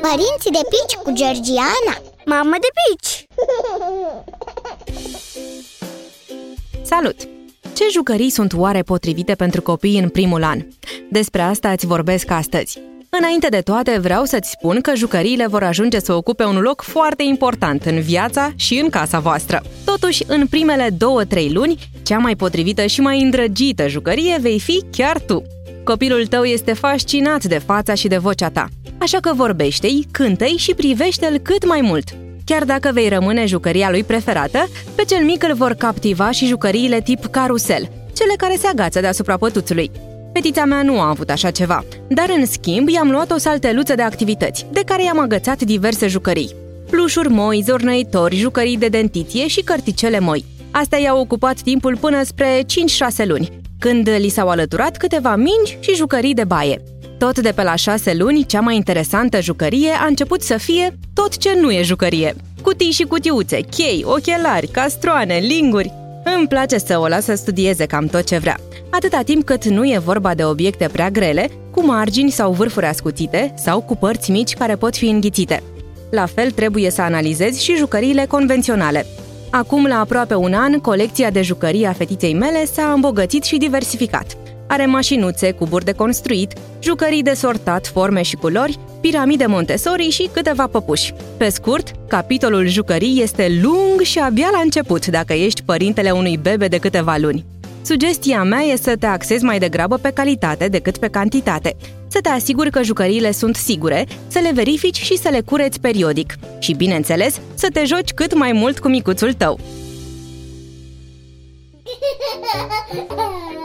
Părinții de pici cu Georgiana Mamă de pici! Salut! Ce jucării sunt oare potrivite pentru copii în primul an? Despre asta îți vorbesc astăzi. Înainte de toate, vreau să-ți spun că jucăriile vor ajunge să ocupe un loc foarte important în viața și în casa voastră. Totuși, în primele două-trei luni, cea mai potrivită și mai îndrăgită jucărie vei fi chiar tu. Copilul tău este fascinat de fața și de vocea ta, așa că vorbește-i, cântă-i și privește-l cât mai mult. Chiar dacă vei rămâne jucăria lui preferată, pe cel mic îl vor captiva și jucăriile tip carusel, cele care se agață deasupra pătuțului. Fetița mea nu a avut așa ceva, dar în schimb i-am luat o salteluță de activități, de care i-am agățat diverse jucării. Plușuri moi, zornăitori, jucării de dentiție și cărticele moi. Astea i-au ocupat timpul până spre 5-6 luni, când li s-au alăturat câteva mingi și jucării de baie. Tot de pe la șase luni, cea mai interesantă jucărie a început să fie tot ce nu e jucărie. Cutii și cutiuțe, chei, ochelari, castroane, linguri. Îmi place să o las să studieze cam tot ce vrea, atâta timp cât nu e vorba de obiecte prea grele, cu margini sau vârfuri ascuțite sau cu părți mici care pot fi înghițite. La fel trebuie să analizezi și jucăriile convenționale. Acum, la aproape un an, colecția de jucării a fetiței mele s-a îmbogățit și diversificat. Are mașinuțe, cuburi de construit, jucării de sortat, forme și culori, piramide Montessori și câteva păpuși. Pe scurt, capitolul jucării este lung și abia la început dacă ești părintele unui bebe de câteva luni. Sugestia mea e să te axezi mai degrabă pe calitate decât pe cantitate, să te asiguri că jucăriile sunt sigure, să le verifici și să le cureți periodic. Și, bineînțeles, să te joci cât mai mult cu micuțul tău.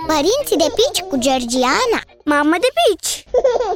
Părinții de pici cu Georgiana Mamă de pici!